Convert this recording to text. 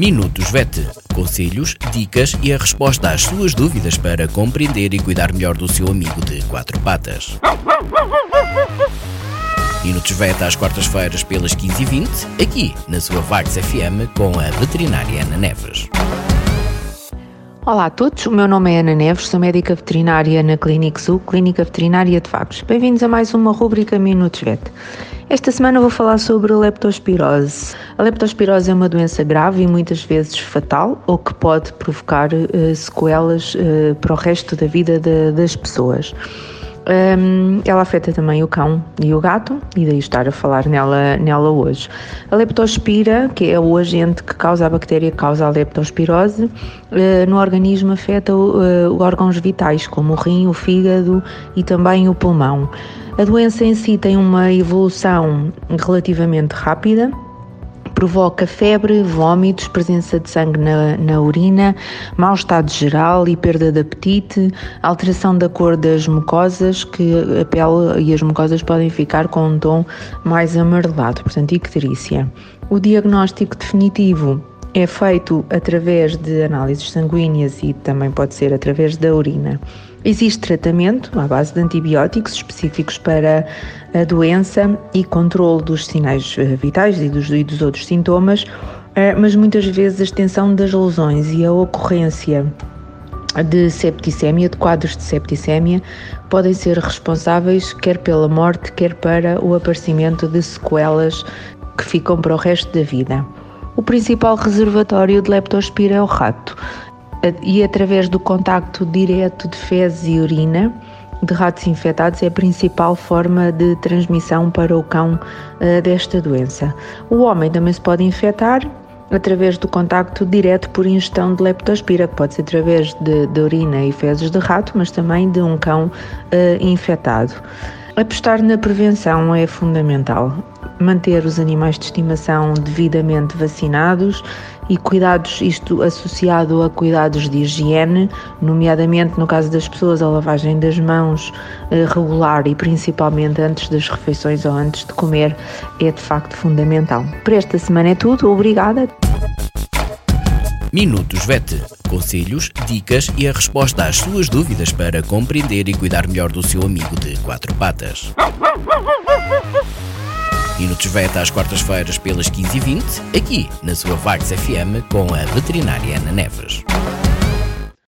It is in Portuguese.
Minutos VET. Conselhos, dicas e a resposta às suas dúvidas para compreender e cuidar melhor do seu amigo de quatro patas. Minutos VET às quartas-feiras pelas 15h20, aqui na sua Vagos FM com a veterinária Ana Neves. Olá a todos, o meu nome é Ana Neves, sou médica veterinária na Clínica Sul, Clínica Veterinária de Vagos. Bem-vindos a mais uma rúbrica Minutos VET. Esta semana vou falar sobre a leptospirose. A leptospirose é uma doença grave e muitas vezes fatal, ou que pode provocar uh, sequelas uh, para o resto da vida de, das pessoas. Um, ela afeta também o cão e o gato, e daí estar a falar nela, nela hoje. A leptospira, que é o agente que causa a bactéria que causa a leptospirose, uh, no organismo afeta uh, órgãos vitais, como o rim, o fígado e também o pulmão. A doença em si tem uma evolução relativamente rápida, provoca febre, vômitos, presença de sangue na, na urina, mau estado geral e perda de apetite, alteração da cor das mucosas, que a pele e as mucosas podem ficar com um tom mais amarelado, portanto, icterícia. O diagnóstico definitivo é feito através de análises sanguíneas e também pode ser através da urina. Existe tratamento à base de antibióticos específicos para a doença e controle dos sinais eh, vitais e dos, e dos outros sintomas, eh, mas muitas vezes a extensão das lesões e a ocorrência de septicemia, de quadros de septicemia, podem ser responsáveis quer pela morte, quer para o aparecimento de sequelas que ficam para o resto da vida. O principal reservatório de leptospira é o rato e através do contacto direto de fezes e urina de ratos infectados é a principal forma de transmissão para o cão uh, desta doença. O homem também se pode infectar através do contacto direto por ingestão de leptospira, que pode ser através de, de urina e fezes de rato, mas também de um cão uh, infectado. Apostar na prevenção é fundamental manter os animais de estimação devidamente vacinados e cuidados, isto associado a cuidados de higiene, nomeadamente no caso das pessoas, a lavagem das mãos eh, regular e principalmente antes das refeições ou antes de comer, é de facto fundamental. Por esta semana é tudo, obrigada. Minutos VET. Conselhos, dicas e a resposta às suas dúvidas para compreender e cuidar melhor do seu amigo de quatro patas. Minutos VETA às quartas-feiras pelas 15h20, aqui na sua Vagos FM com a veterinária Ana Neves.